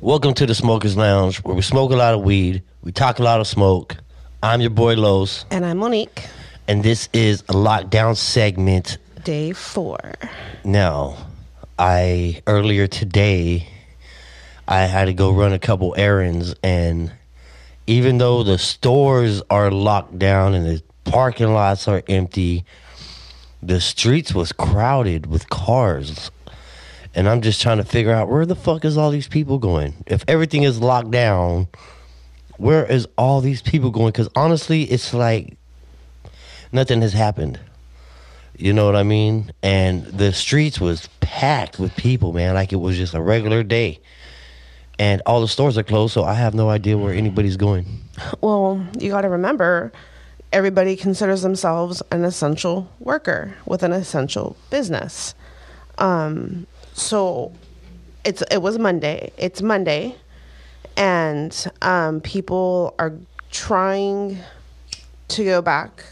Welcome to the Smokers Lounge, where we smoke a lot of weed, we talk a lot of smoke. I'm your boy Los, And I'm Monique. and this is a lockdown segment. Day four. Now, I earlier today, I had to go run a couple errands, and even though the stores are locked down and the parking lots are empty, the streets was crowded with cars. And I'm just trying to figure out where the fuck is all these people going? If everything is locked down, where is all these people going? Because honestly, it's like nothing has happened. You know what I mean? And the streets was packed with people, man, like it was just a regular day. And all the stores are closed, so I have no idea where anybody's going. Well, you got to remember, everybody considers themselves an essential worker with an essential business. Um, so it's it was Monday. It's Monday, and um, people are trying to go back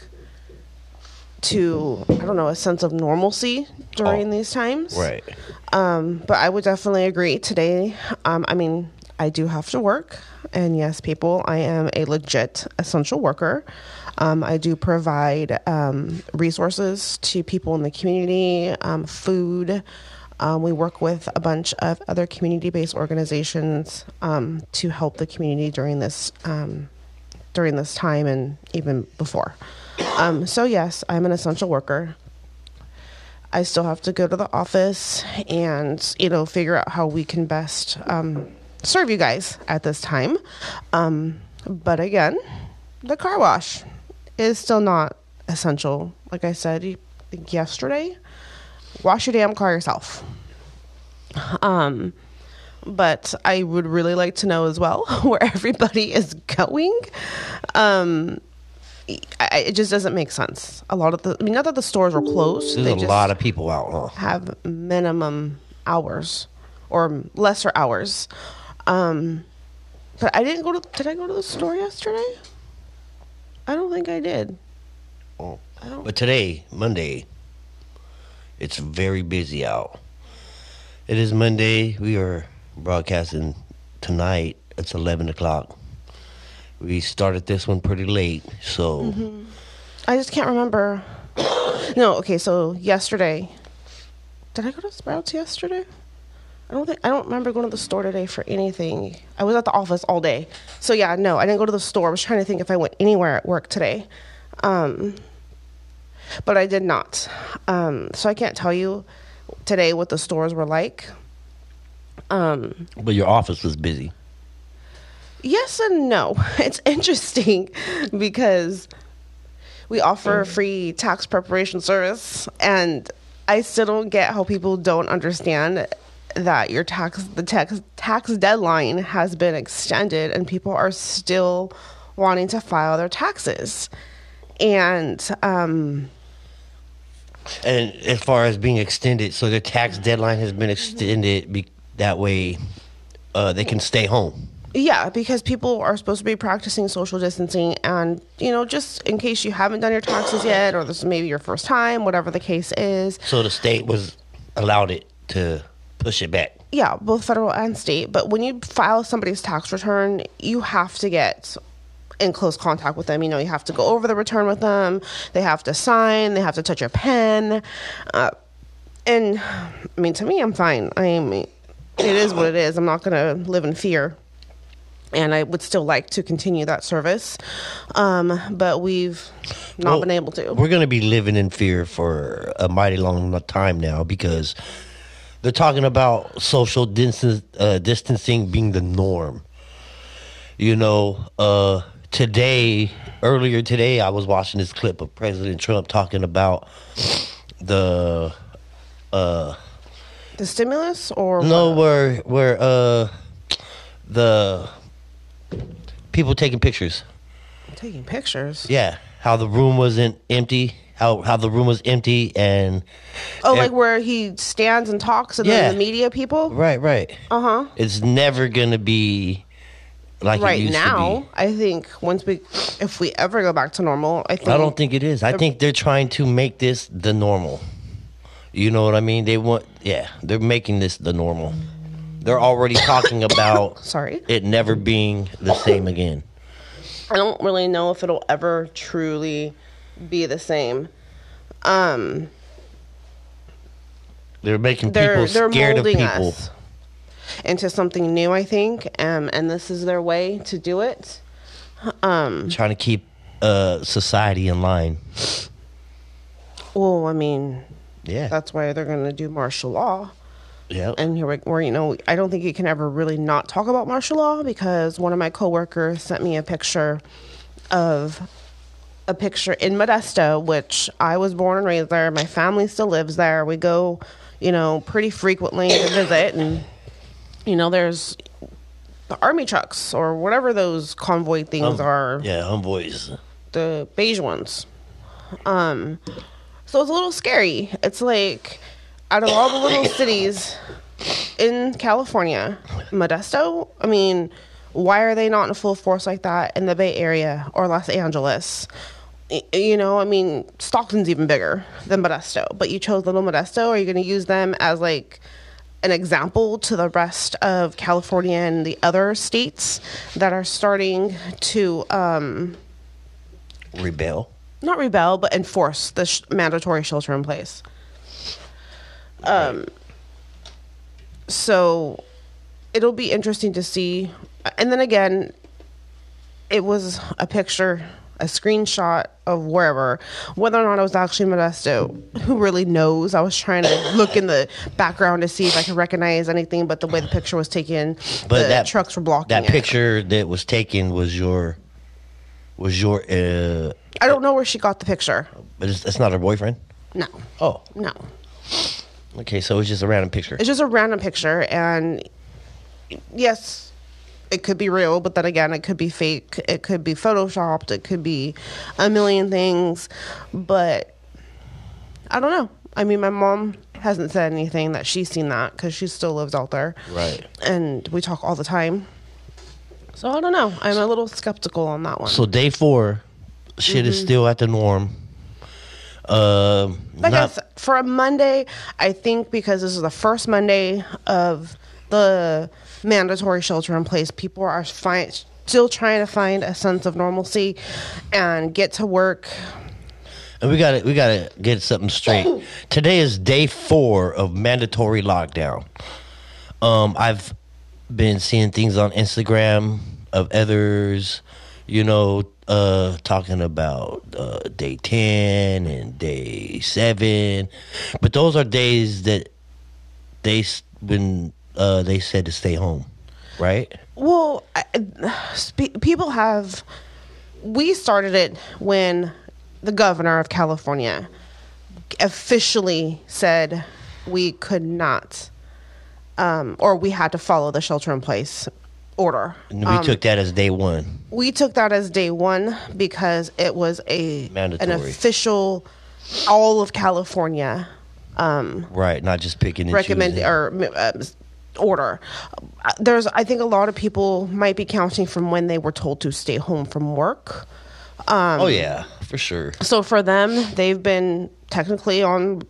to I don't know a sense of normalcy during Oh, these times. Right. Um, but I would definitely agree today. Um, I mean, I do have to work, and yes, people, I am a legit essential worker. Um, I do provide um, resources to people in the community, um, food. Um, we work with a bunch of other community-based organizations um, to help the community during this um, during this time and even before. Um, so yes, I'm an essential worker. I still have to go to the office and you know figure out how we can best um, serve you guys at this time. But again, the car wash is still not essential. Like I said yesterday, wash your damn car yourself. Um, but I would really like to know as well where everybody is going. Um, I, it just doesn't make sense. A lot of the, I mean, not that the stores are closed. There's they a lot of people out, huh? have minimum hours or lesser hours. Um, but I didn't go to. Did I go to the store yesterday? I don't think I did. Oh. I don't. But today, Monday, it's very busy out. It is Monday. We are broadcasting tonight. It's 11 o'clock. We started this one pretty late, so Mm-hmm. I just can't remember. no, okay. So yesterday, did I go to Sprouts yesterday? I don't think I don't remember going to the store today for anything. I was at the office all day, so yeah, no, I didn't go to the store. I was trying to think if I went anywhere at work today, um, but I did not. Um, so I can't tell you today what the stores were like. Um, but your office was busy. Yes and no. It's interesting because we offer free tax preparation service and I still don't get how people don't understand that your tax the tax tax deadline has been extended and people are still wanting to file their taxes. And um And as far as being extended, so the tax deadline has been extended. Be, that way, uh, they can stay home. Yeah, because people are supposed to be practicing social distancing, and you know, just in case you haven't done your taxes yet, or this is maybe your first time, whatever the case is. So the state was allowed it to push it back. Yeah, both federal and state. But when you file somebody's tax return, you have to get in close contact with them. You know, you have to go over the return with them. They have to sign. They have to touch your pen. Uh, and I mean, to me, I'm fine. I mean, it is what it is. I'm not going to live in fear. And I would still like to continue that service, um, but we've not Well, been able to. We're going to be living in fear for a mighty long time now because they're talking about social distance, uh, distancing being the norm. You know, uh, today, earlier today, I was watching this clip of President Trump talking about the uh, The stimulus, or no, what? where where uh, the people taking pictures. taking pictures. Yeah, how the room wasn't empty. How how the room was empty and Oh, Yeah. like where he stands and talks, and Yeah. then the media people. right right. Uh huh. It's never gonna be like it Right now, I think once we, if we ever go back to normal, I think. I don't think it is. I think they're trying to make this the normal. You know what I mean? They want yeah, they're making this the normal. they're already talking about Sorry. it never being the same again. I don't really know if it'll ever truly be the same. Um, They're making they're people they're scared of molding people. us into something new, I think, um, and this is their way to do it. Um, Trying to keep uh, society in line. well, I mean, Yeah. that's why they're going to do martial law. yeah. and here we, where you know I don't think you can ever really not talk about martial law because one of my coworkers sent me a picture of a picture in Modesto, which I was born and raised there. My family still lives there. We go, you know, pretty frequently to visit, and you know, there's the army trucks or whatever those convoy things Um, are yeah, convoys. the beige ones. Um, so it's a little scary. It's like out of all the little cities in California, Modesto. I mean, why are they not in full force like that in the Bay Area or Los Angeles? You know, I mean, Stockton's even bigger than Modesto, but you chose little Modesto. Are you going to use them as like an example to the rest of California and the other states that are starting to um, Rebel. not rebel, but enforce the sh- mandatory shelter in place. Um, so it'll be interesting to see. And then again, it was a picture, a screenshot of wherever. Whether or not it was actually Modesto, who really knows? I was trying to look in the background to see if I could recognize anything, but the way the picture was taken, But the that trucks were blocking That it. picture that was taken was your was your uh I don't know where she got the picture. but it's, it's not her boyfriend? No, Oh. no. Okay, so it's just a random picture. It's just a random picture, and yes, it could be real, but then again, it could be fake. It could be photoshopped. It could be a million things, but I don't know. I mean, my mom hasn't said anything that she's seen that because she still lives out there, Right. and we talk all the time. So I don't know. I'm a little skeptical on that one. So day 4 shit is still at the norm. Um like I not for a Monday, I think because this is the first Monday of the mandatory shelter in place, people are fi- still trying to find a sense of normalcy and get to work. And we got to we got to get something straight. Today is day 4 of mandatory lockdown. Um I've been seeing things on Instagram of others, you know, uh talking about uh day 10 and day 7. But those are days that they when uh they said to stay home, right? Well, I, spe- people have. We started it when the governor of California officially said we could not, um, or we had to follow the shelter in place order. And we took that as day 1. We took that as day one because it was a an Mandatory. official, all of California um, Right, not just picking and recommend choosing. or uh, order. Uh, There's, I think, a lot of people might be counting from when they were told to stay home from work. Oh yeah, for sure. So for them, they've been technically on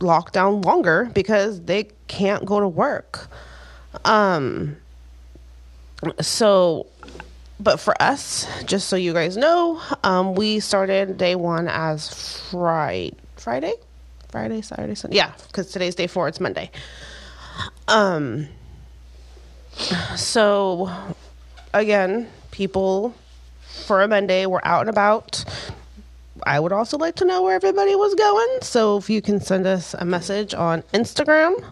lockdown longer because they can't go to work. Um so but for us, just so you guys know, um we started day 1 as Friday Friday? Friday, Saturday, Sunday. Yeah, cuz today's day 4, it's Monday. Um so again, people for a Monday were out and about. I would also like to know where everybody was going. So if you can send us a message on Instagram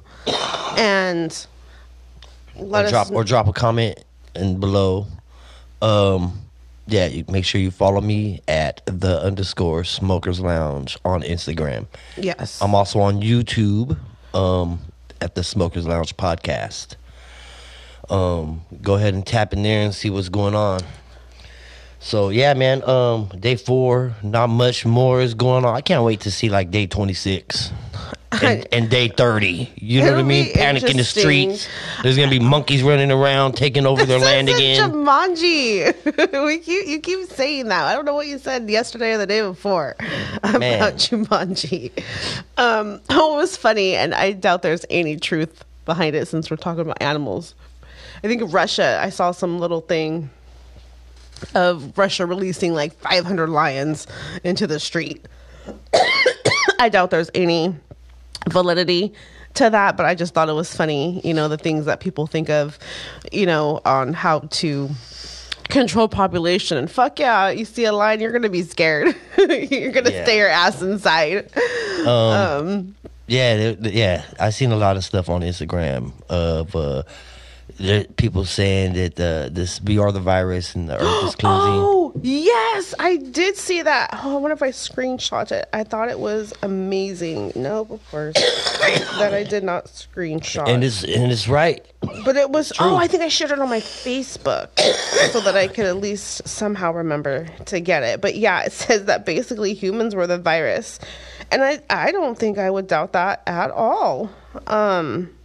and let or us drop or drop a comment and below. Um, yeah, you make sure you follow me at the underscore Smokers Lounge on Instagram. yes. I'm also on YouTube um, at the Smokers Lounge podcast. Um, go ahead and tap in there and see what's going on. So yeah, man. Um, day four, not much more is going on. I can't wait to see like day 26 and, and day 30. You know what I mean? Panic in the streets. There's gonna be monkeys running around taking over their land again. Jumanji. we keep you keep saying that. I don't know what you said yesterday or the day before Man. about Jumanji. Um, oh, it was funny, and I doubt there's any truth behind it since we're talking about animals. I think Russia, I saw some little thing of Russia releasing like 500 lions into the street. I doubt there's any validity to that, but I just thought it was funny, you know, the things that people think of, you know, on how to control population. And fuck yeah, you see a lion, you're gonna be scared. you're gonna Yeah. stay your ass inside. Um, Yeah, th- th- yeah. I seen a lot of stuff on Instagram of uh, there, people saying that uh, this we are the virus and the earth is cleansing. Oh yes, I did see that. Oh, I wonder if I screenshot it. I thought it was amazing. No, of course, that I did not screenshot. And it's and it's right. But it was oh, I think I shared it on my Facebook so that I could at least somehow remember to get it. But yeah, it says that basically humans were the virus. And I I don't think I would doubt that at all. Um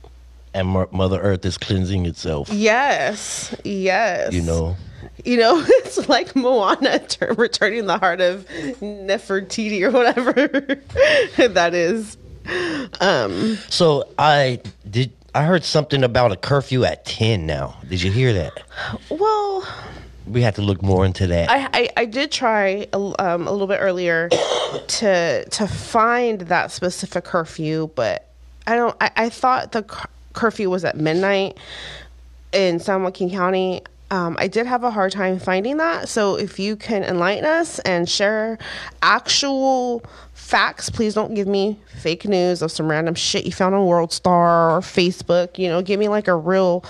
And Mo- Mother Earth is cleansing itself. yes. Yes. You know. You know, it's like Moana tur- returning the heart of Nefertiti or whatever that is. Um So I did. I heard something about a curfew at ten. Now, did you hear that? well, We have to look more into that. I, I, I did try um, a little bit earlier to to find that specific curfew, but I don't. I, I thought the curfew was at midnight in San Joaquin County. Um, I did have a hard time finding that. So if you can enlighten us and share actual facts, please don't give me fake news of some random shit you found on World Star or Facebook. You know, give me like a real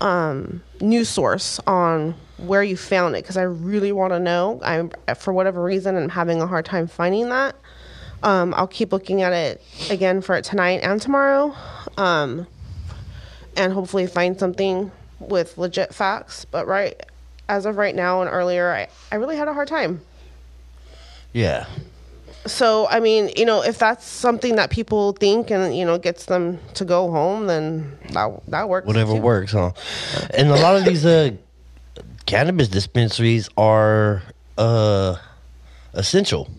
um, news source on where you found it because I really want to know. I'm for whatever reason I'm having a hard time finding that. Um, I'll keep looking at it again for it tonight and tomorrow, um, and hopefully find something with legit facts. But right as of right now and earlier, I, I really had a hard time. yeah. So I mean, you know, if that's something that people think and you know gets them to go home, then that that works. Whatever too. works, huh? And a lot of these uh, cannabis dispensaries are uh, essential,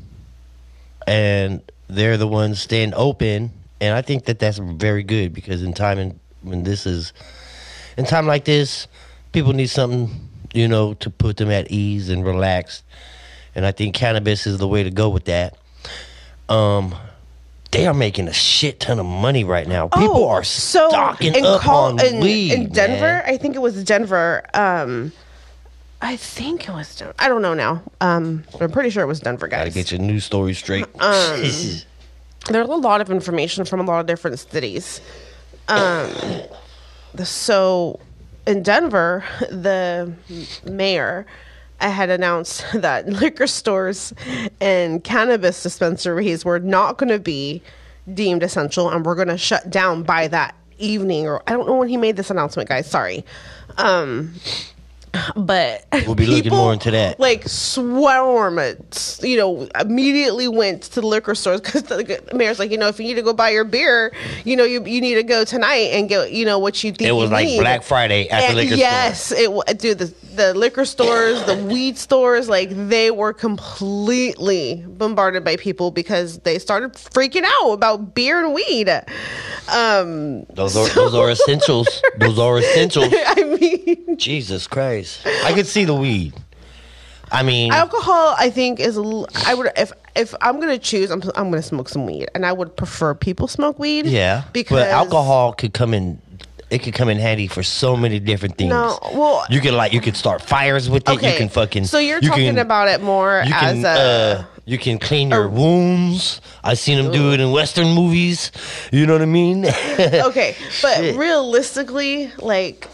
and they're the ones staying open. And I think that that's very good because in time and when this is in time like this, people need something you know to put them at ease and relaxed. And I think cannabis is the way to go with that. Um, they are making a shit ton of money right now. People are stocking Oh, in up Col- on in, weed. in Denver. man. I think it was Denver. Um, I think it was. Den- I don't know now. Um, but I'm pretty sure it was Denver, guys. Gotta get your news story straight. Um, There's a lot of information from a lot of different cities. Um, so in Denver, the mayor had announced that liquor stores and cannabis dispensaries were not going to be deemed essential and we're going to shut down by that evening or I don't know when he made this announcement guys sorry. Um but We'll be looking more into that. like swarm it you know immediately went to the liquor stores because the mayor's like you know if you need to go buy your beer you know you, you need to go tonight and get you know what you think It was like need. Black Friday at the And liquor store. yes it dude the, the liquor stores the weed stores like they were completely bombarded by people because they started freaking out about beer and weed um Those are those are essentials. Those are essentials. i mean Jesus Christ! I could see the weed. I mean, alcohol i think is a l- i would if if i'm gonna choose i'm, I'm gonna smoke some weed and i would prefer people smoke weed yeah, because but alcohol could come in. It could come in handy for so many different things. No, well- you could like you could start fires with it. You can fucking. so you're you talking can- about it more You as can a uh, you can clean your wounds. I've seen them do it in Western movies. You know what I mean? okay but realistically like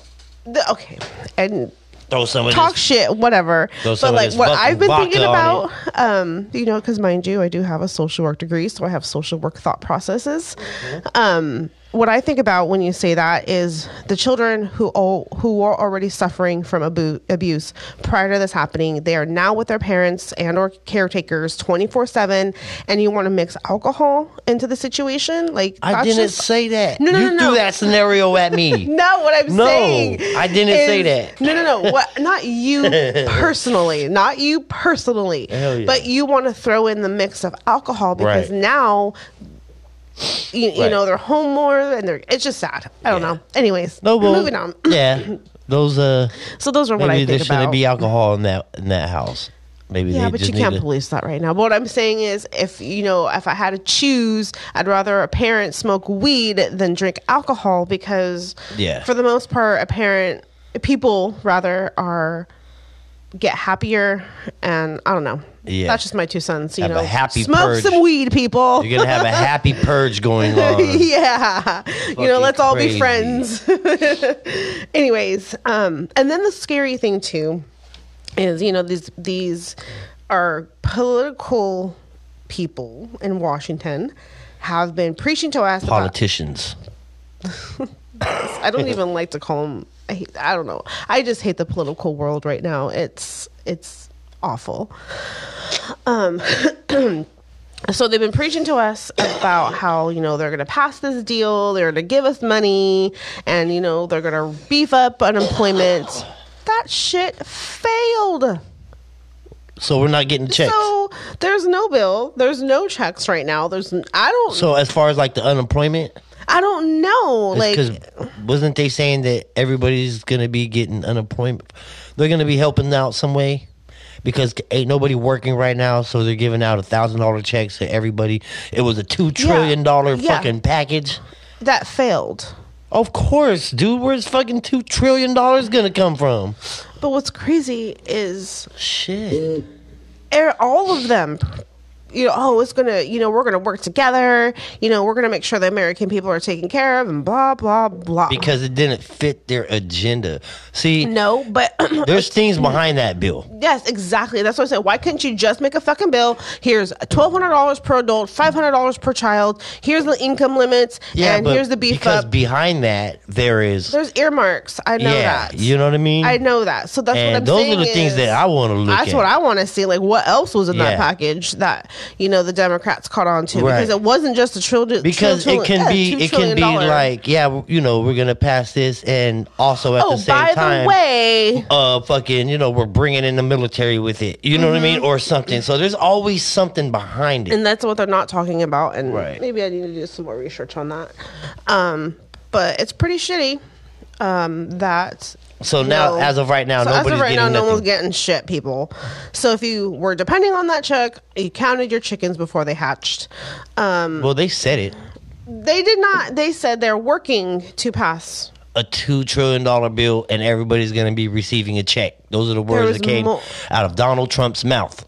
the, okay and Throw some talk this. shit, whatever. But like what I've been thinking about, um, you know, because mind you, I do have a social work degree, so I have social work thought processes. Mm-hmm. Um, what I think about when you say that is the children who all, who are already suffering from abu- abuse prior to this happening. They are now with their parents and or caretakers twenty four seven, and you want to mix alcohol into the situation. Like I didn't just- say that. No, no, you no, threw no. that scenario at me. No, what I'm No, saying. I didn't say that. No, no, no. What? Not you personally. Not you personally. Hell yeah. But you want to throw in the mix of alcohol because Right. now you, you know they're home more and they're it's just sad. I don't Yeah. know. Anyways, No, well, moving on. Yeah, those uh, So those are what I there think shouldn't be alcohol in that in that house. Maybe yeah, but you can't to- police that right now. But what I'm saying is, if you know, if I had to choose, I'd rather a parent smoke weed than drink alcohol because, Yeah. for the most part, a parent, people rather are get happier, and I don't know. Yeah. that's just my two cents. You Have a know, happy smoke purge. some weed, people. You're gonna have a happy purge going on. yeah, you know, let's all be friends. Anyways, um, and then the scary thing too is you know these these are political people in Washington have been preaching to us about. Politicians. I don't even like to call them. I, hate, I don't know. I just hate the political world right now. It's it's awful. Um. So they've been preaching to us about how you know they're going to pass this deal, they're going to give us money, and you know they're going to beef up unemployment. That shit failed. So we're not getting checks. So, there's no bill, there's no checks right now. There's I don't So as far as like the unemployment, I don't know like because wasn't they saying that everybody's gonna be getting unemployment? They're gonna be helping out some way. Because ain't nobody working right now, so they're giving out a thousand dollar checks to everybody. It was a two trillion dollar Yeah. fucking package. that failed. Of course, dude. Where's fucking two trillion dollars gonna come from? But what's crazy is Shit. all of them you know oh it's gonna you know we're gonna work together you know we're gonna make sure the american people are taken care of and blah blah blah Because it didn't fit their agenda. See, no but there's things behind that bill. yes exactly that's what i said why couldn't you just make a fucking bill here's $1200 per adult $500 per child here's the income limits and here's the beef because up behind that there is there's earmarks i know yeah, that you know what I mean. i know that so that's what i'm those saying are the things that I want to look That's at. what I want to see. Like, what else was in that package that you know the Democrats caught on to? Right. Because it wasn't just a trillion. because trillion- it can yeah, be it can be dollar- like yeah you know we're gonna pass this and also at oh, the same by time the way, uh fucking you know we're bringing in the military with it you know what I mean or something so there's always something behind it Mm-hmm. and that's what they're not talking about. And Right. maybe I need to do some more research on that. Um, but it's pretty shitty. Um, that so now No. as of right now So as of right now, no one's getting shit, people. So if you were depending on that check, you counted your chickens before they hatched. Um, well they said it they did not. They said they're working to pass. a two trillion dollar bill and everybody's gonna be receiving a check those are the words that came mo- out of Donald Trump's mouth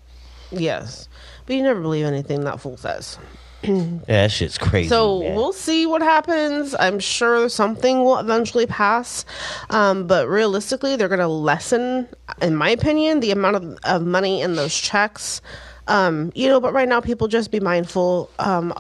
Yes, but you never believe anything that fool says. Yeah that shit's crazy So man. we'll see what happens. I'm sure something will eventually pass, um, but realistically, they're going to lessen, in my opinion, the amount of, of money in those checks. Um, you know, but right now, people just be mindful. Um,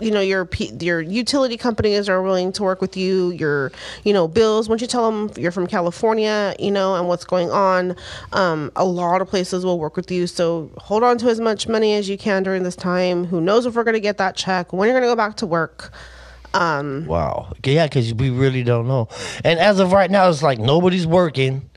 you know your your utility companies are willing to work with you your you know bills once you tell them you're from california you know and what's going on um, a lot of places will work with you. So hold on to as much money as you can during this time. Who knows if we're going to get that check? When you're going to go back to work? Um, Wow. Yeah, because we really don't know. And as of right now, it's like nobody's working,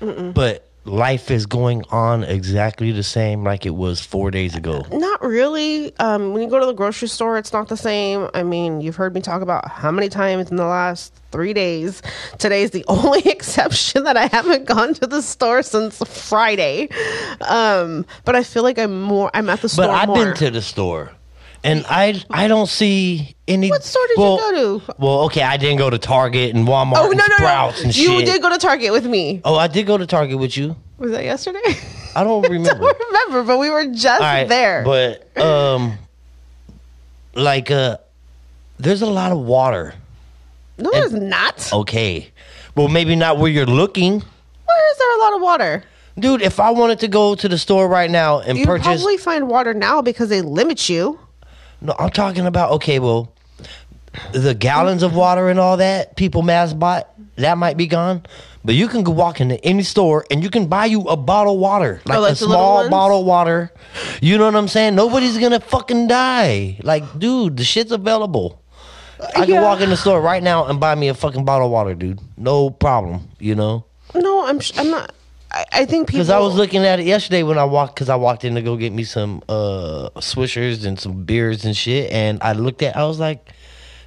but life is going on exactly the same like it was four days ago. not really um, when you go to the grocery store it's not the same i mean you've heard me talk about how many times in the last three days today's the only exception that i haven't gone to the store since friday um, but i feel like i'm more i'm at the store But I've more. been to the store, and I I don't see any. What store did you well, go to? Well, okay, I didn't go to Target and Walmart oh and no no Sprouts no and you shit. did go to target with me oh, I did go to Target with you. was that yesterday I don't I remember. don't remember but we were just right, there But um, like uh, there's a lot of water. no there's not Okay, well maybe not where you're looking. where is there a lot of water Dude, if I wanted to go to the store right now and you purchase, probably find water now because they limit you no, I'm talking about okay, well, the gallons of water and all that people mass bought that might be gone, but you can go walk into any store and you can buy you a bottle of water, like, Oh, like a small bottle of water. You know what I'm saying? Nobody's gonna fucking die. Like, dude, the shit's available. I can Yeah. walk in the store right now and buy me a fucking bottle of water, dude. No problem. You know. No, I'm. sh- I'm not. I, I think people Because I was looking at it yesterday when I walked, because I walked in to go get me some uh Swishers and some beers and shit, and I looked at, I was like,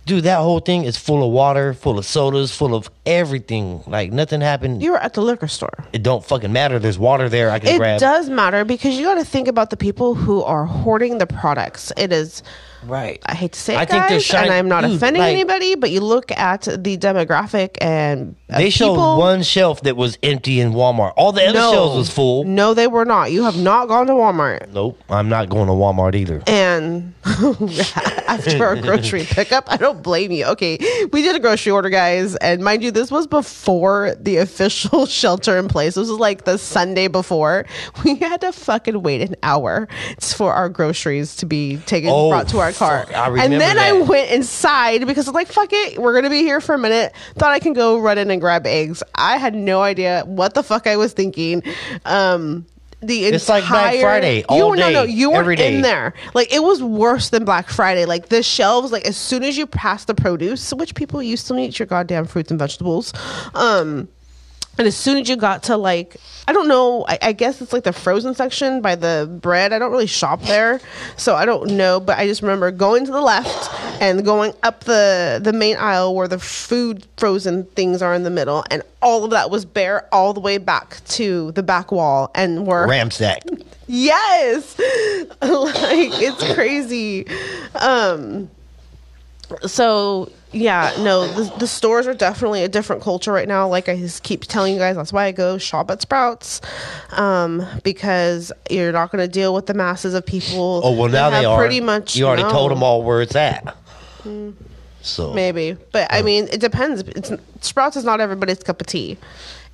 dude, that whole thing is full of water, full of sodas, full of everything. Like nothing happened. you were at the liquor store. it don't fucking matter. There's water there. I can It grab. It does matter because you got to think about the people who are hoarding the products. It is. Right. I hate to say it, I think they're guys, shine- and I'm not dude, offending like- anybody, but you look at the demographic and uh, They showed people, one shelf that was empty in Walmart. All the other shelves was full. No, they were not. You have not gone to Walmart. Nope. I'm not going to Walmart either. And after our grocery pickup, I don't blame you. Okay, we did a grocery order, guys, and mind you, this was before the official shelter in place. This was like the Sunday before. We had to fucking wait an hour for our groceries to be taken Oh, brought to our car. I and then I went inside because I was like, "Fuck it, we're gonna be here for a minute." Thought I can go run in and grab eggs. I had no idea what the fuck I was thinking. Um. The It's like Black entire- Friday, all you, No, no, you were day. in there. Like it was worse than Black Friday. Like the shelves, like as soon as you pass the produce, which people used to eat your goddamn fruits and vegetables, um, and as soon as you got to like, I don't know, I, I guess it's like the frozen section by the bread. I don't really shop there, so I don't know. But I just remember going to the left and going up the the main aisle where the food frozen things are in the middle, and all of that was bare all the way back to the back wall, and we're Ramsack. Yes. like it's crazy. Um so yeah, no, the, the stores are definitely a different culture right now. Like I just keep telling you guys, that's why I go shop at Sprouts, um, because you're not going to deal with the masses of people. Oh well, now they are. Pretty much. You already no. told them all where it's at. So Maybe, but I mean, it depends. It's Sprouts is not everybody's cup of tea,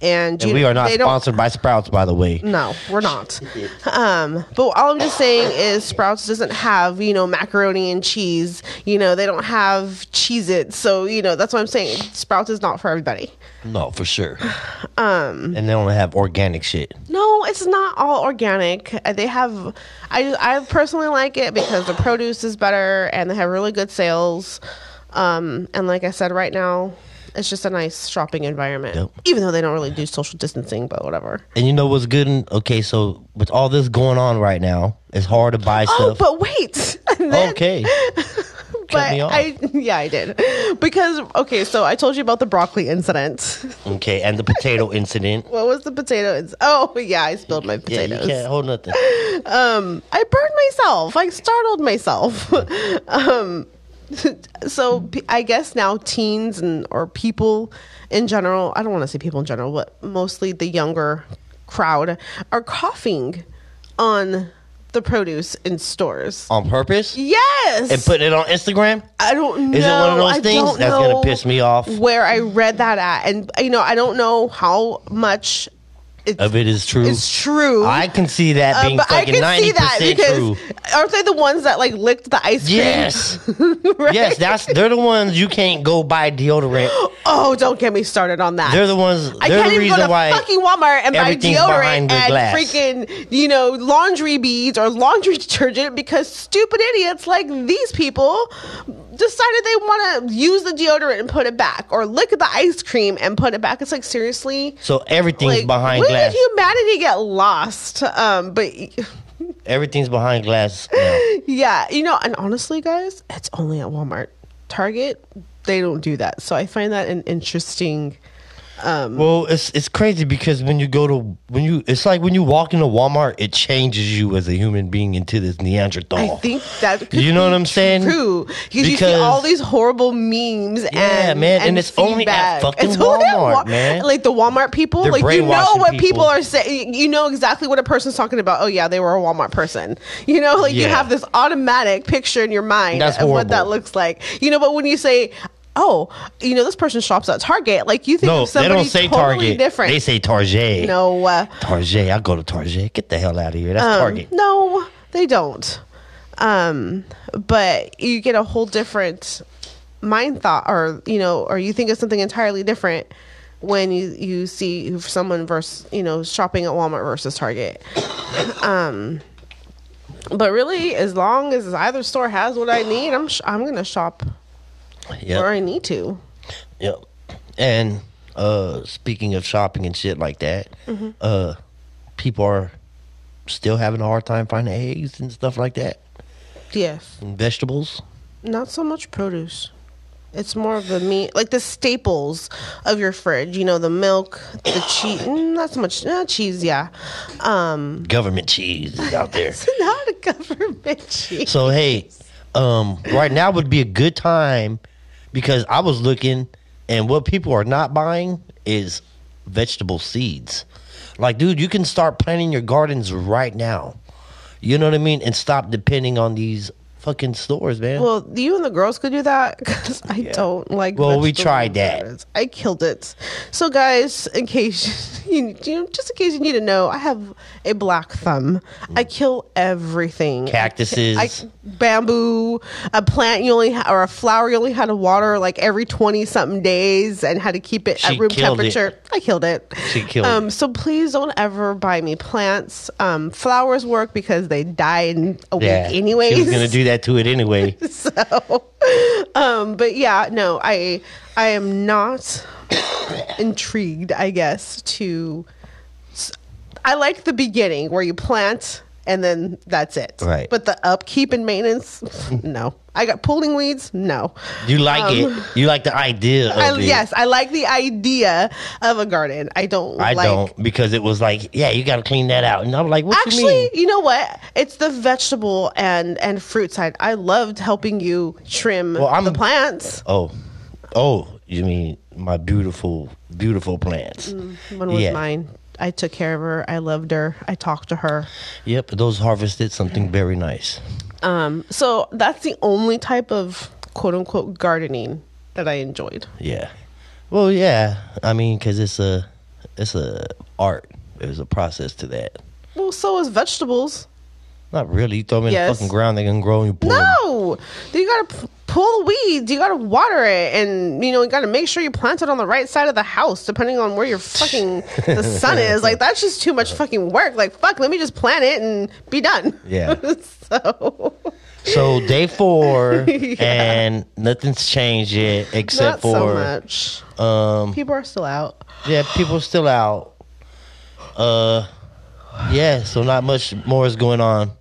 and, and we are not sponsored by Sprouts, by the way. No, we're not. Um, but all I'm just saying is Sprouts doesn't have, you know, macaroni and cheese. You know, they don't have Cheez It. So, you know, that's what I'm saying. Sprouts is not for everybody. No, for sure. Um, and they only have organic shit. No, it's not all organic. Uh, They have I I personally like it because the produce is better and they have really good sales. Um, and like I said, right now it's just a nice shopping environment. Yep. Even though they don't really do social distancing, but whatever. And you know what's good? In, okay, so with all this going on right now, it's hard to buy Oh, stuff. but wait. And then- okay. but me off. I yeah I did because okay so I told you about the broccoli incident. Okay, and the potato incident. what was the potato? Inc- oh yeah, I spilled my Yeah, you potatoes. can't hold nothing. Um, I burned myself. I startled myself. um, so I guess now teens and or people in general. I don't want to say people in general, but mostly the younger crowd are coughing on the produce in stores. On purpose? Yes, And putting it on Instagram? I don't know. Is it one of those I things? That's gonna piss me off. Where I read that at, and you know, I don't know how much Of it is true. it's true. I can see that Uh, being I fucking ninety see that percent because true. aren't they the ones that like licked the ice cream? Yes. Right? Yes, that's they're the ones you can't go buy deodorant. Oh, don't get me started on that. They're the ones. I They're can't the even go reason to why. fucking Walmart and buy deodorant and glass. freaking, you know, laundry beads or laundry detergent because stupid idiots like these people decided they want to use the deodorant and put it back or lick the ice cream and put it back. It's like seriously. So everything's Like, behind glass. did humanity get lost? Um, but Everything's behind glass. now. yeah, you know, and honestly, guys, it's only at Walmart. Target, they don't do that. So I find that an interesting. Um, well, it's it's crazy because when you go to when you it's like when you walk into Walmart, it changes you as a human being into this Neanderthal. I think that You know what I'm saying? True, because you see all these horrible memes. Yeah, and, man, and it's only at fucking It's Walmart, man. Like the Walmart people, They're like you know what people. people. are saying. You know exactly what a person's talking about. Oh yeah, they were a Walmart person. You know, like you have this automatic picture in your mind That's of what that looks like. You know, but when you say. Oh, you know this person shops at Target. Like you think no, of they somebody don't say totally Target. different. They say Target. no, uh, Target. I go to Target. Get the hell out of here. That's Um, Target. No, they don't. Um, but you get a whole different mind thought, or you know, or you think of something entirely different when you you see someone versus you know shopping at Walmart versus Target. Um, but really, as long as either store has what I need, I'm sh- I'm gonna shop Yep. I need to. Yep. And Uh, speaking of shopping and shit like that, Mm-hmm. uh, people are still having a hard time finding eggs and stuff like that, Yes. and vegetables. Not so much produce. It's more of the meat, like the staples of your fridge. You know, the milk, the cheese. Not so much uh, cheese, yeah. Um, Government cheese is out there. it's not a government cheese. So hey, um, right now would be a good time because I was looking, and what people are not buying is vegetable seeds. Like, dude, you can start planting your gardens right now. You know what I mean, and stop depending on these fucking stores, man. Well, you and the girls could do that because I don't like. Well, we tried that. I killed it. So, guys, in case you, you know, just in case you need to know, I have a black thumb. I kill everything. Cactuses. I, bamboo, a plant you only ha- or a flower you only had to water like every twenty something days and had to keep it She at room killed it. temperature. I killed it. She killed um, it. So please don't ever buy me plants. Um, flowers work because they die in a yeah, week anyways. she was gonna do that to it anyway. so um but yeah no i i am not intrigued i guess to i like the beginning where you plant and then that's it Right. but the upkeep and maintenance no i got pulling weeds no You like it? You like the idea of Um, I, it? yes i like the idea of a garden i don't I like don't because it was like, yeah, you got to clean that out, and I'm like, what you Actually, mean? you know what? It's the vegetable and and fruit side. I loved helping you trim Well, I'm- the plants. Oh, oh, you mean my beautiful, beautiful plants? One was Yeah. mine. I took care of her. I loved her. I talked to her. Yep, those harvested something very nice. Um, so that's the only type of quote unquote gardening that I enjoyed. Yeah. Well, yeah. I mean, because it's a, it's a art. There's a process to that. Well, so is vegetables. Not really. You throw them in Yes. the fucking ground, they can grow and you pull 'em. No, you gotta pull the weeds. You gotta water it, and you know you gotta make sure you plant it on the right side of the house, depending on where your fucking the sun is. Like that's just too much fucking work. Like fuck, let me just plant it and be done. Yeah. so So day four, and nothing's changed yet except not so for much. um, People are still out. yeah, people still out. Uh, yeah. So not much more is going on.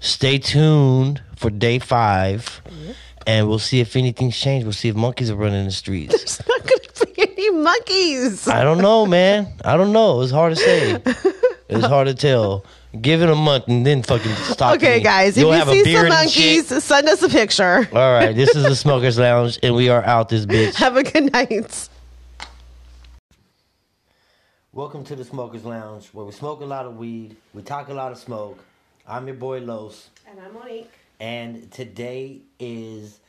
Stay tuned for day five, and we'll see if anything's changed. We'll see if monkeys are running the streets. There's not gonna be any monkeys. I don't know, man. I don't know. It's hard to say. It's hard to tell. Give it a month and then fucking stop. Okay, me. guys, You'll if have you see some monkeys, send us a picture. All right, this is the Smokers Lounge, and we are out this bitch. Have a good night. Welcome to the Smokers Lounge, where we smoke a lot of weed, we talk a lot of smoke. I'm your boy Los, And I'm Monique. And today is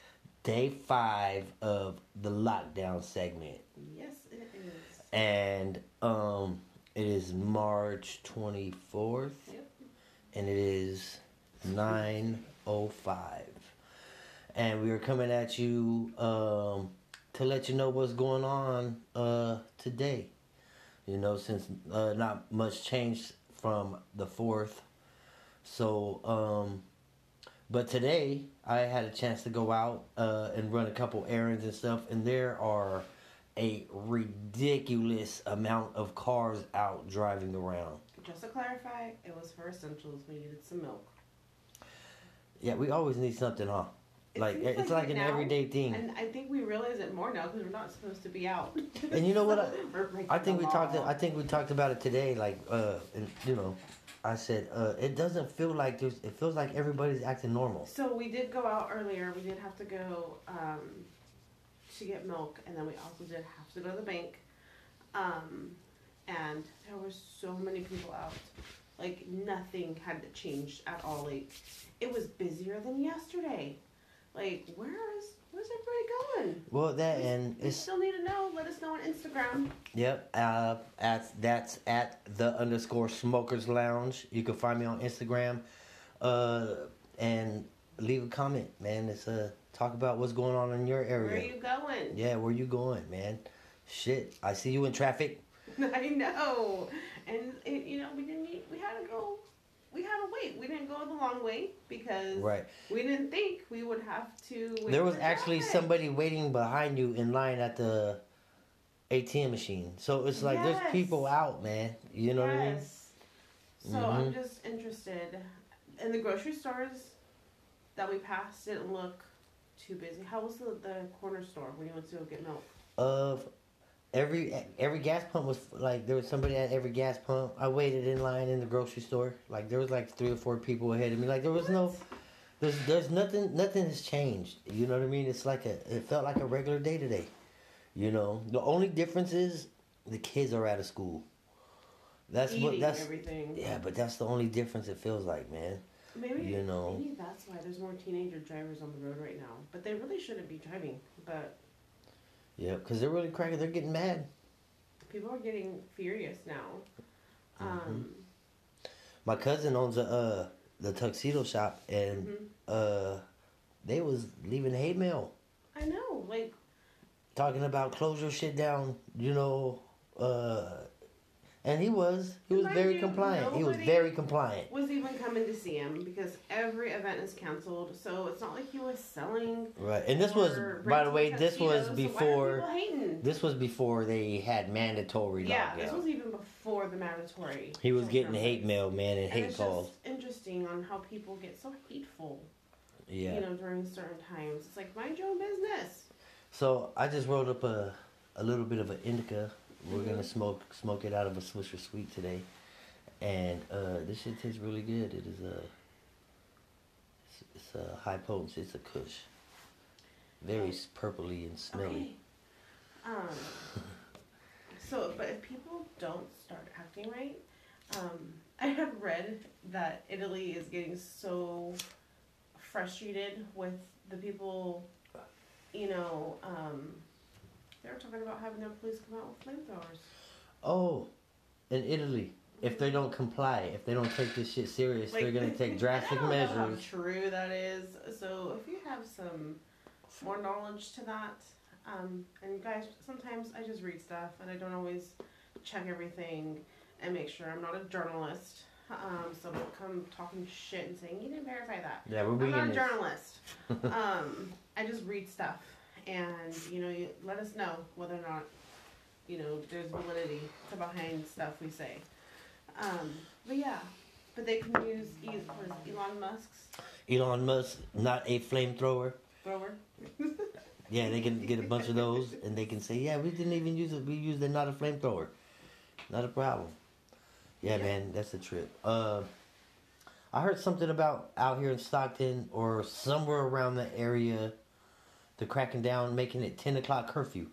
day five of the lockdown segment, Yes, it is. and um, it is March 24th, Yep. and it is 9:05, and we are coming at you um, to let you know what's going on uh, today. You know, since uh, not much changed from the fourth. So, um, but today I had a chance to go out uh, and run a couple errands and stuff, and there are a ridiculous amount of cars out driving around. Just to clarify, it was for essentials. We needed some milk. Yeah, we always need something, huh? It Like it's like like an now- everyday thing. And I think we realize it more now because we're not supposed to be out. And you know what I- I think we talked. I think we talked about it today. Like, uh, and you know, I said uh, it doesn't feel like there's. It feels like everybody's acting normal. So we did go out earlier. We did have to go um, to get milk, and then we also did have to go to the bank. Um, and there were so many people out. Like nothing had changed at all. Like it was busier than yesterday. Like where is where's everybody going? Well, that and We still need to know. Let us know on Instagram. yep. Uh, at that's at the underscore smokers lounge. You can find me on Instagram, uh, and leave a comment, man. It's uh talk about what's going on in your area. Where are you going? Yeah, where you going, man? Shit, I see you in traffic. I know, and it, you know we didn't. We had to go. We had to wait. We didn't go the long way because Right. we didn't think we would have to. Wait There was actually traffic. somebody waiting behind you in line at the ATM machine. So it's like there's people out, man. You know what I mean? yes. So I'm Mhm. just interested. In the grocery stores that we passed didn't look too busy. How was the, the corner store when you went to go get milk? Of every every gas pump was like there was somebody at every gas pump. I waited in line in the grocery store. Like there was like three or four people ahead of me. Like there was no there's there's nothing nothing has changed. You know what I mean? It's like a it felt like a regular day today. You know, the only difference is the kids are out of school. That's Eating what that's everything. yeah, but that's the only difference it feels like, man. Maybe you know. Maybe that's why there's more teenager drivers on the road right now. But they really shouldn't be driving. But Yeah, because they're really cracking. They're getting mad. people are getting furious now. Mm-hmm. Um, My cousin owns a uh, the tuxedo shop, and mhm. uh, they was leaving hate mail I know, like talking about close your shit down. You know, uh, and he was he was Mind very you, compliant. He was very compliant. was even coming to see him because every event is canceled. So it's not like he was selling. Right, and this was by the way, this was tuxedos, so why are before hating? this was before they had mandatory Yeah, lockdown. this was even before the mandatory. he was getting hate mail, man, and And hate it's calls. just interesting on how people get so hateful, Yeah. you know, during certain times. It's like mind your own business. So I just rolled up a a little bit of an indica. We're gonna smoke smoke it out of a Swisher Sweet today, and uh, this shit tastes really good. It is a it's, it's a high potency. It's a Kush, very s- purpley and smelly. Okay. Um. So, but if people don't start acting right, um, I have read that Italy is getting so frustrated with the people, you know, um, they were talking about having their police come out with flamethrowers. Oh, in Italy, if they don't comply, if they don't take this shit serious, they're gonna take drastic I don't know how measures. true that is. So if you have some more knowledge to that, um, and guys, sometimes I just read stuff and I don't always check everything and make sure I'm not a journalist. Um, so don't come talking shit and saying you didn't verify that. Yeah, we're I'm not a journalist. um, I just read stuff, and you know, you let us know whether or not you know there's validity to behind stuff we say. Um, but yeah, but they can use what is it, Elon Musk's Elon Musk, not a flamethrower. thrower. Yeah, they can get a bunch of those, and they can say, "Yeah, we didn't even use it. We used it, not a flamethrower. Not a problem." Yeah, Yeah. man, that's a trip. Uh, I heard something about out here in Stockton or somewhere around the area, the cracking down, making it ten o'clock curfew.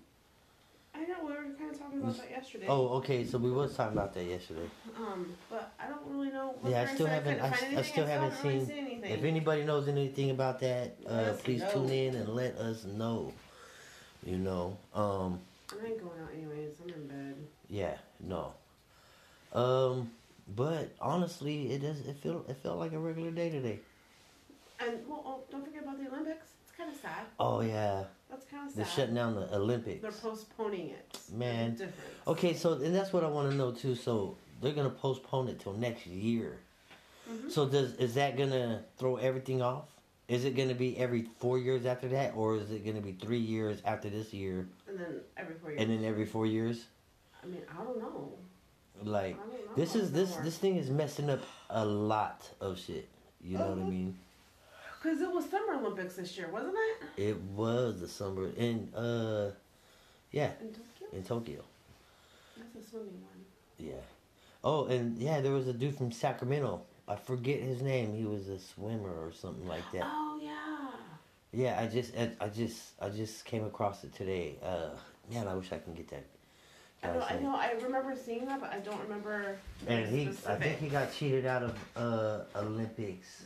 I know we were kind of talking about that yesterday. Oh, okay, so we was talking about that yesterday. Um, but I don't really know. What Yeah, I still haven't. I, find I still haven't haven't really seen. seen anything. If anybody knows anything about that, uh, please know. tune in and let us know. You know, um, I ain't going out anyways. I'm in bed. Yeah, no. Um, but honestly, it does. It feel it felt like a regular day today. And well, oh, don't forget about the Olympics. Kind of sad. Oh yeah, That's kind of sad. they're shutting down the Olympics. They're postponing it. Man. There's a difference. Okay, so and that's what I want to know too. So they're gonna postpone it till next year. Mhm. So does is that gonna throw everything off? Is it gonna be every four years after that, or is it gonna be three years after this year, And then every four years. and then every four years? I mean, I don't know. Like don't know this is this this thing is messing up a lot of shit. You know what I Uh-huh. mean? Because it was Summer Olympics this year, wasn't it? It was the summer in uh yeah, In Tokyo? in Tokyo. That's a swimming one. Yeah. Oh, and yeah, there was a dude from Sacramento. I forget his name. He was a swimmer or something like that. Oh, yeah. Yeah, I just I, I just I just came across it today. Uh man, I wish I can get that. I know, I know, I remember seeing that, but I don't remember. And he I think he got cheated out of uh Olympics.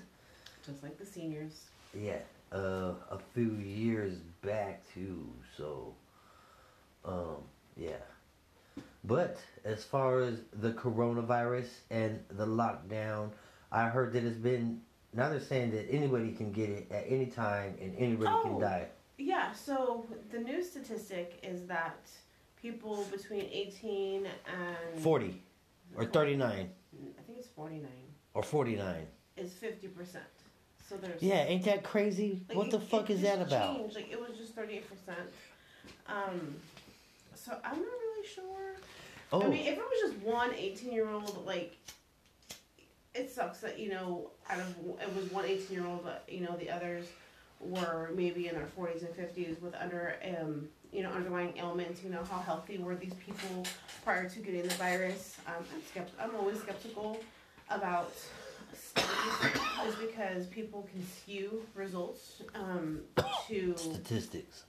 Just like the seniors. Yeah. Uh a few years back too. So um yeah. But as far as the coronavirus and the lockdown, I heard that it's been now they're saying that anybody can get it at any time and anybody Oh. can die. Yeah, so the new statistic is that people between 18 and. 40 or 39 I think it's 49. or 49. Is 50%. So there's. Yeah, ain't that crazy? Like, what the it- fuck it is that about? Changed. Like it was just thirty eight percent. Um, So I'm not really sure. Oh, I mean, if it was just one 18 year old, like, it sucks that, you know, out of, it was one 18 year old, but, you know, the others were maybe in their 40s and 50s with under, um, you know, underlying ailments, you know, how healthy were these people prior to getting the virus? Um, I'm skept- I'm always skeptical about is because people can skew results, um, to, statistics.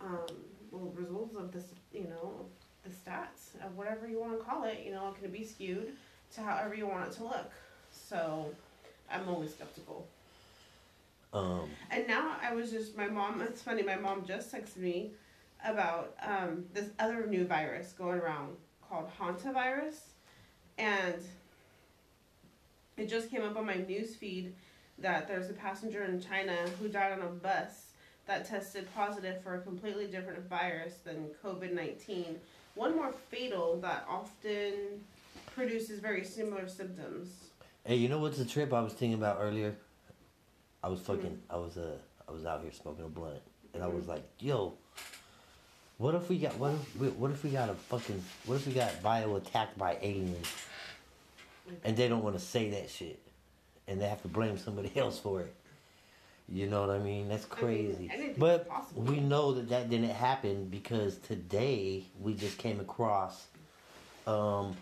um, well, results of this, you know, the stats of whatever you want to call it. You know, it can be skewed to however you want it to look. So, I'm always skeptical. Um, And now I was just my mom. It's funny. My mom just texted me about um, this other new virus going around called hantavirus, and it just came up on my news feed that there's a passenger in China who died on a bus that tested positive for a completely different virus than COVID nineteen. One more fatal that often produces very similar symptoms. hey, you know what's the trip I was thinking about earlier? I was fucking. I was uh. I was out here smoking a blunt, and I was like, "Yo, what if we got what if we, what if we got a fucking what if we got bio attacked by aliens, and they don't want to say that shit, and they have to blame somebody else for it." You know what I mean? That's I mean, crazy. but we know that that didn't happen because today we just came across um,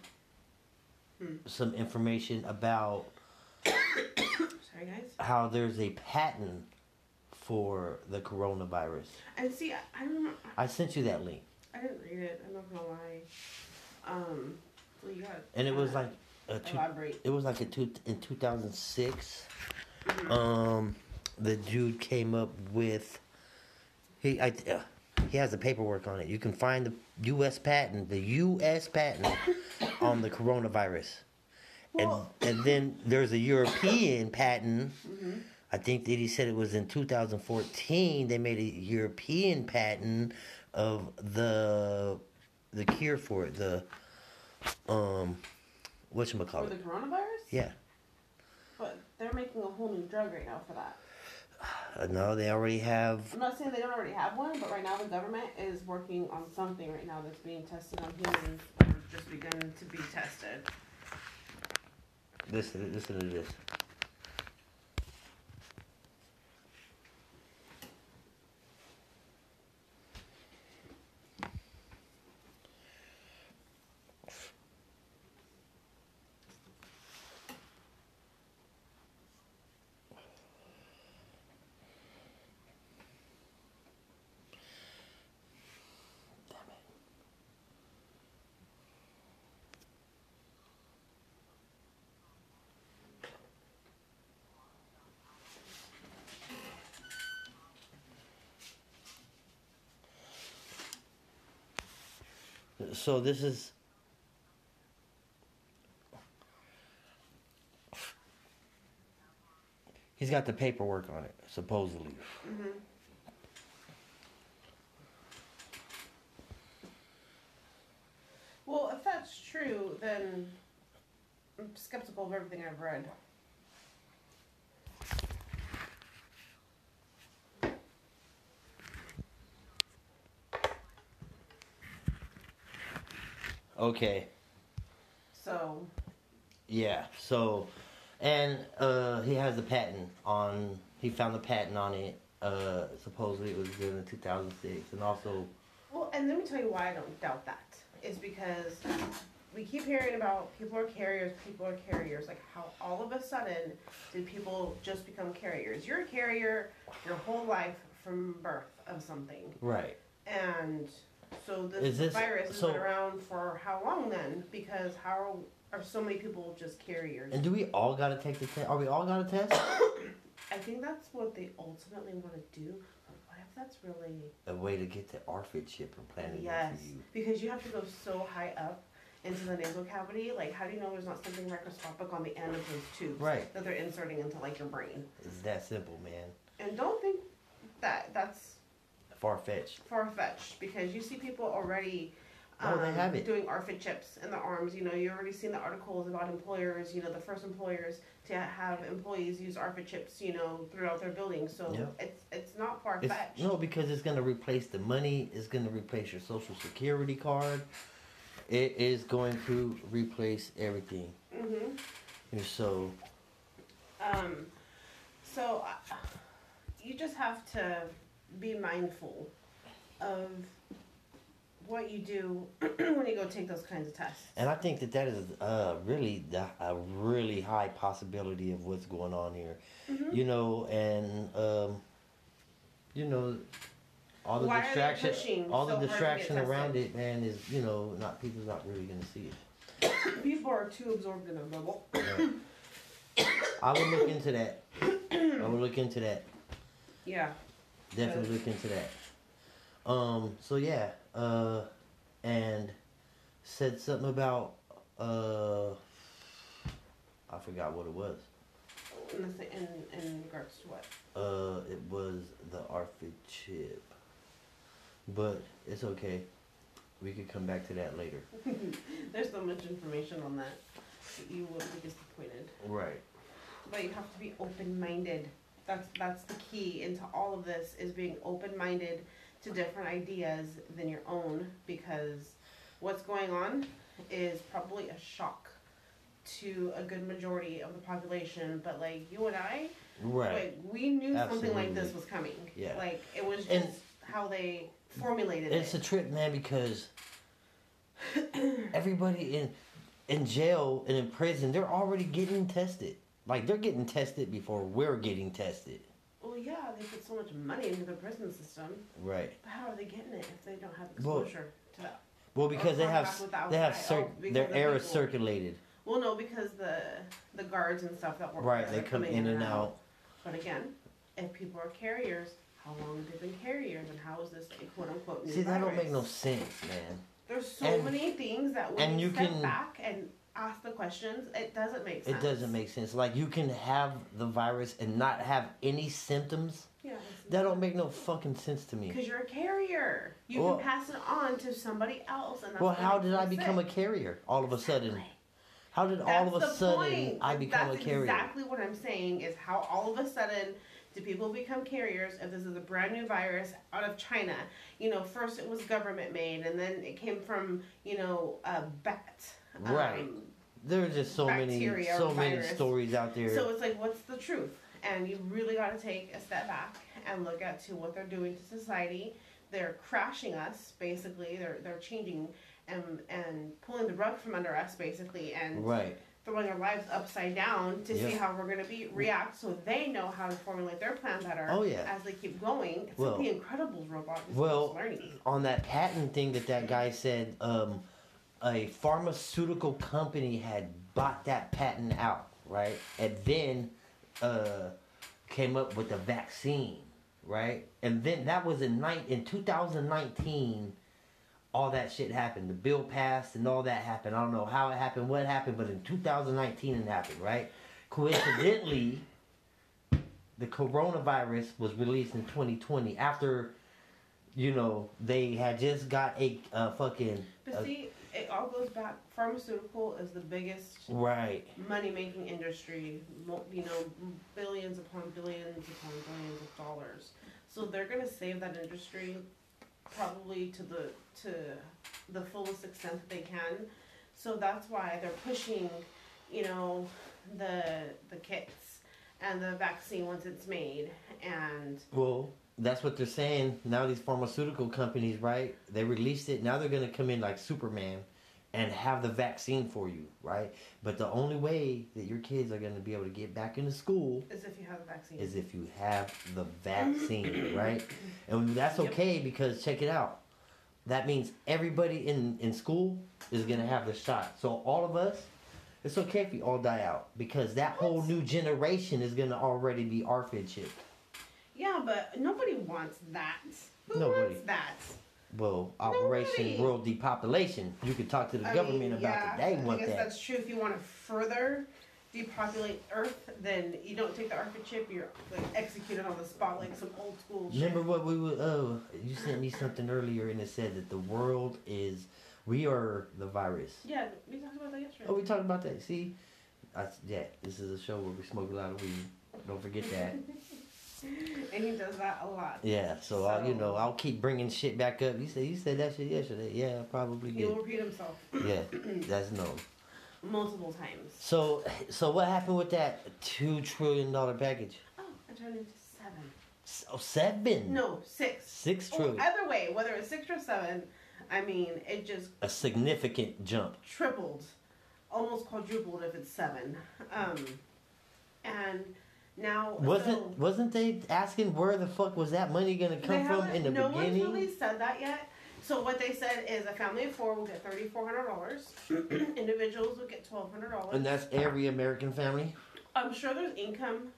Hmm. some information about Sorry, guys. how there's a patent for the coronavirus. And see, I, I don't. I sent you that link, I didn't read it. I'm not gonna lie. Um, got. and it was like a two, elaborate. it was like a two in two thousand six. Mhm. Um, the dude came up with he I uh, he has the paperwork on it. You can find the U.S. patent, the U.S. patent on the coronavirus, and and then there's a European patent. Mhm. I think that he said it was in 2014. They made a European patent of the the cure for it. The um, what you For the coronavirus. Yeah. But they're making a whole new drug right now for that. Uh, no, they already have. I'm not saying they don't already have one, but right now the government is working on something right now that's being tested on humans or just begun to be tested. Listen, listen to this. So this is He's got the paperwork on it, supposedly. Mm-hmm. Well, if that's true, then I'm skeptical of everything I've read. Okay. So, Yeah. So, and uh, he has the patent on. He found the patent on it. Uh, supposedly it was given in 2006, and also well, and let me tell you why I don't doubt that. Is because we keep hearing about people are carriers, people are carriers. Like how all of a sudden did people just become carriers? You're a carrier your whole life from birth of something. right. And so this, Is this- virus has so- been around for how long then? Because how are so many people just carriers? And do we all gotta take the test? Are we all gotta test? I think that's what they ultimately want to do. But what if that's really A way to get the RFID chip implanted yes? into you. Because you have to go so high up into the nasal cavity. Like, how do you know there's not something microscopic on the end of those tubes Right. that they're inserting into like your brain? It's that simple, man. And don't think that that's Far fetched. far fetched because you see people already Oh, they have it. Doing RFID chips in the arms. You know, you already seen the articles about employers. You know, the first employers to have employees use RFID chips. You know, throughout their buildings. So Yeah. it's it's not far fetched. no, because it's going to replace the money. It's going to replace your social security card. It is going to replace everything. hmm And so, Um, so uh, you just have to be mindful of what you do when you go take those kinds of tests. and I think that that is uh, really the, a really high possibility of what's going on here. Mm-hmm. You know, and um, you know, all the Why distraction, all so the distraction around it, man, is you know, not people's not really going to see it. People are too absorbed in a bubble. I would look into that. I would look into that. Yeah. Definitely look into that. Um. So yeah. Uh. And said something about uh. I forgot what it was. In, in, in regards to what? Uh. It was the RFID chip. But it's okay. We could come back to that later. There's so much information on that. that You will be disappointed. Right. But you have to be open minded. That's that's the key into all of this is being open minded to different ideas than your own because what's going on is probably a shock to a good majority of the population. But like you and I, Right. like we knew something like this was coming. Yeah. Like it was just And- how they formulated it. It's a trip, man, because everybody in in jail and in prison, they're already getting tested. Like they're getting tested before we're getting tested. well, yeah, they put so much money into the prison system, Right. but how are they getting it if they don't have Well, exposure to that? Well, because they have the they have cir- Oh, their of air is circulated. Well, no, because the the guards and stuff that work Right. They come coming in and out. But again, if people are carriers, how long have they been carriers, and how is this a quote unquote new See, that don't make no sense, man. There's so and- many things that when and you, you can- back and ask the questions, it doesn't make sense. It doesn't make sense. Like you can have the virus and not have any symptoms. Yeah. That don't make no fucking sense to me. Because you're a carrier, you Well- can pass it on to somebody else, and that's Well, how did I become a carrier all of a sudden? How did all of a sudden point. I become That's a carrier? exactly what I'm saying is how all of a sudden do people become carriers if this is a brand new virus out of China? You know, first it was government made and then it came from, you know, a bat. Um, there are just so many so many stories out there. So it's like, what's the truth? And you really got to take a step back and look at to what they're doing to society. They're crashing us, basically. They're they're changing and and pulling the rug from under us, basically, and right. throwing our lives upside down to see how we're going to be react, so they know how to formulate their plan better. Oh, yeah. As they keep going, it's Well- like the Incredibles robot. Is Well, learning. on that patent thing that that guy said, um, a pharmaceutical company had bought that patent out, right? And then uh, came up with a vaccine, right? And then that was in night in 2019. All that shit happened. The bill passed and all that happened. I don't know how it happened, what happened, but in 2019 it happened, right? Coincidentally, the coronavirus was released in 2020 after you know, they had just got a uh, fucking But see, it all goes back. Pharmaceutical is the biggest right. money making industry, you know, billions upon billions upon billions of dollars. So they're gonna save that industry probably to the to the fullest extent that they can. So that's why they're pushing, you know, the the kits and the vaccine once it's made and Well, that's what they're saying. Now these pharmaceutical companies, right? They released it. Now they're gonna come in like Superman and have the vaccine for you, right? But the only way that your kids are gonna be able to get back into school as if you have the vaccine. is if you have the vaccine, right? And that's Yep. okay because check it out. That means everybody in in school is gonna have the shot. So all of us, it's okay if we all die out because that whole new generation is gonna already be RFID chipped. Yeah, but nobody wants that. Who Nobody. wants that? Well, Operation Nobody. World Depopulation. You could talk to the I government mean, about yeah, that. They I guess that. that's true. If you want to further depopulate Earth, then you don't take the chip. You're like executed on the spot like some old school. Remember what we were? Oh, you sent me something earlier, and it said that the world is We are the virus. Yeah, we talked about that yesterday. Oh, we talked about that. See, I, yeah, this is a show where we smoke a lot of weed. Don't forget that. and he does that a lot. Yeah, so, I'll, you know I'll keep bringing shit back up. You said you said that shit yesterday. Yeah, I probably He will did. repeat himself Yeah, that's known. multiple times. So, so what happened with that two trillion dollar package? Oh, I turned into seven. Oh, seven. No, six. Six trillion. either way, whether it's six or seven, I mean, it just A significant jump. tripled, almost quadrupled if it's seven. Um, and now Wasn't so- wasn't they asking where the fuck was that money gonna come from in the no beginning? one's really said that yet. So what they said is a family of four will get thirty four hundred dollars. Individuals will get twelve hundred dollars. And that's every American family. I'm sure there's income,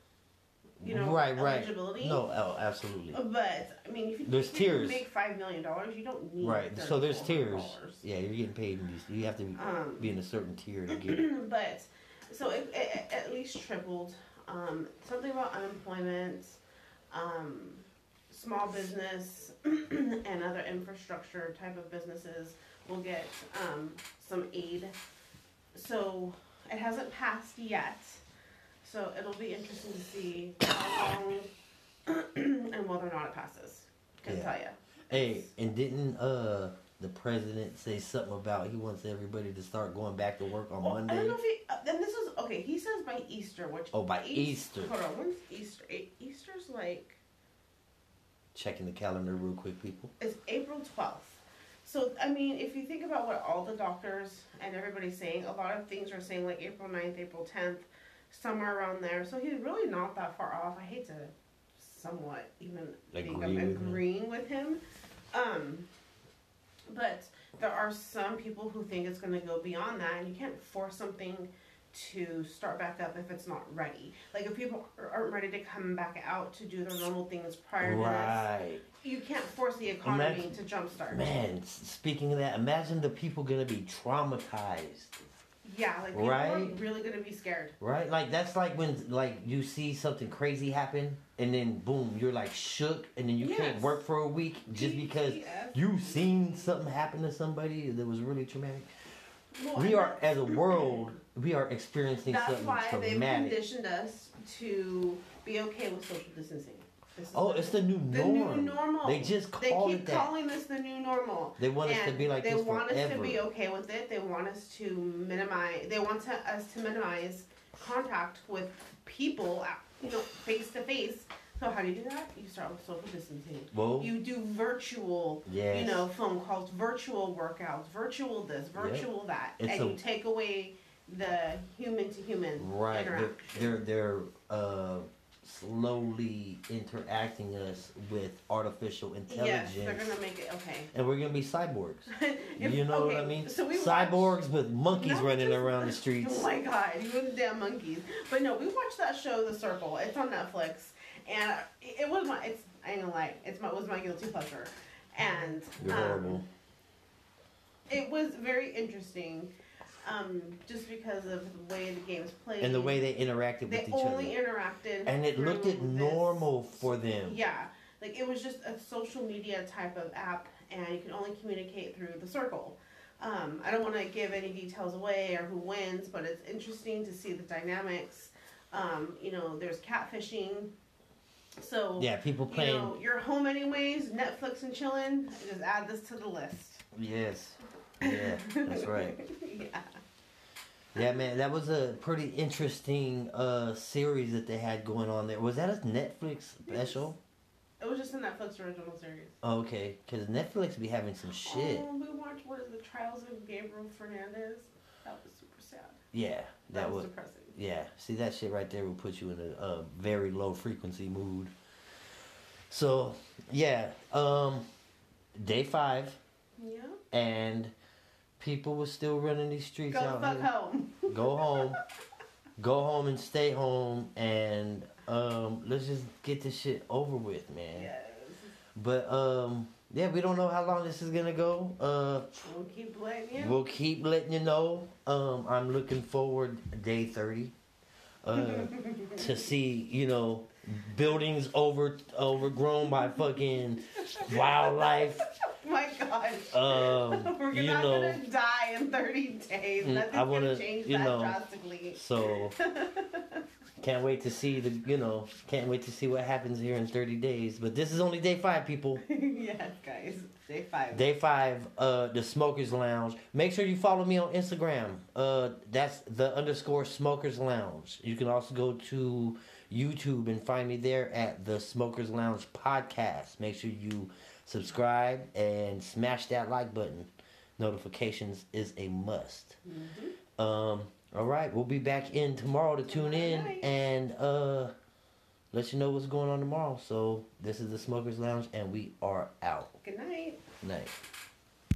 you know, right, right. eligibility. No, oh, absolutely. But I mean, if you, There's if you tiers. make five million dollars, you don't need Right. So there's tiers. Yeah, you're getting paid. In these, you have to be, Um, be in a certain tier to get it. but so it, it, at least tripled. Um, something about unemployment, um, small business, and other infrastructure type of businesses will get um, some aid. So it hasn't passed yet. So it'll be interesting to see how long and whether or not it passes. Can Yeah. tell you. Hey, and didn't uh the president say something about he wants everybody to start going back to work on Oh, I don't know if he. Uh, then this is okay. He says by Easter, which Oh, by East- Easter. Hold on, when's Easter? Easter's like Checking the calendar real quick, people. it's April twelfth. So I mean, if you think about what all the doctors and everybody's saying, a lot of things are saying like April 9th, April tenth, somewhere around there. So he's really not that far off. I hate to somewhat even think Agree I'm with him. agreeing with him. Um, but there are some people who think it's going to go beyond that, and you can't force something to start back up if it's not ready. Like if people aren't ready to come back out to do their normal things prior to Right. this, you can't force the economy Imagine- to jumpstart. Man, speaking of that, imagine the people gonna be traumatized. Yeah, like people Right. are really to be scared. Right? Like that's like when like you see something crazy happen and then boom, you're like shook and then you can't work for a week just because Yes. you seen something happen to somebody that was really traumatic. Well, We are as a world, we are experiencing something. That's something why they've conditioned us to be okay with social distancing. Oh, it's the new the norm. new normal. They just They keep it that. calling this the new normal. They want us to be like they this want us to be okay with it. They want us to minimize. They want to, us to minimize contact with people, uh, you know, face to face. So how do you do that? You start with social distancing. Whoa. You do virtual, Yes. you know, phone calls, virtual workouts, virtual this, virtual that, It's and a- you take away the human to human Right. They're, they're they're uh slowly interacting us with artificial intelligence. Yes, they're gonna make it okay. and we're gonna be cyborgs. If- you know what I mean? So we cyborgs watched- with monkeys running just- around the streets. Oh my god, even the damn monkeys. But no, we watched that show, The Circle. It's on Netflix, and it it was my. It's I ain't gonna lie. It's my was my guilty pleasure, and You're um, horrible. It was very interesting, um, just because of the way the games played And the way they interacted they with each other. They only interacted. And it looked at normal for them. Yeah, like it was just a social media type of app, and you can only communicate through the circle. Um, I don't want to give any details away or who wins, but it's interesting to see the dynamics. Um, you know, there's catfishing. So Yeah, people you playing. know, you're home anyways, Netflix and chilling. Just add this to the list. Yes. Yeah, that's right. yeah. Yeah, man, that was a pretty interesting uh series that they had going on there. Was that a Netflix special? It was just a Netflix original series. Oh, okay, because Netflix be having some shit. Oh, we watched what is the Trials of Gabriel Fernandez. That was super sad. Yeah, That, that was was. depressing. Yeah, see that shit right there will put you in a, a very low frequency mood. So yeah, um, day five, Yeah. and people were still running these streets Go out fuck here. home. Go home, go home and stay home, and um, let's just get this shit over with, man. Yes. But um, yeah, we don't know how long this is gonna go. Uh, We'll keep letting you. We'll keep letting you know. Um, I'm looking forward day thirty uh, to see you know buildings over overgrown by fucking wildlife oh my gosh. Um, We're not know, gonna die in 30 days. Mm, Nothing's I wanna, gonna change you that know, drastically. so can't wait to see the you know can't wait to see what happens here in 30 days. But this is only day five, people. yes, guys. Day five. Day five, uh, the Smokers Lounge. Make sure you follow me on Instagram. Uh, that's the underscore Smokers Lounge. You can also go to YouTube and find me there at the Smokers Lounge podcast. Make sure you subscribe and smash that like button. Notifications is a must. Um, all right, we'll be back in tomorrow to tune in and uh, let you know what's going on tomorrow. So this is the Smokers Lounge, and we are out. Good night. Night.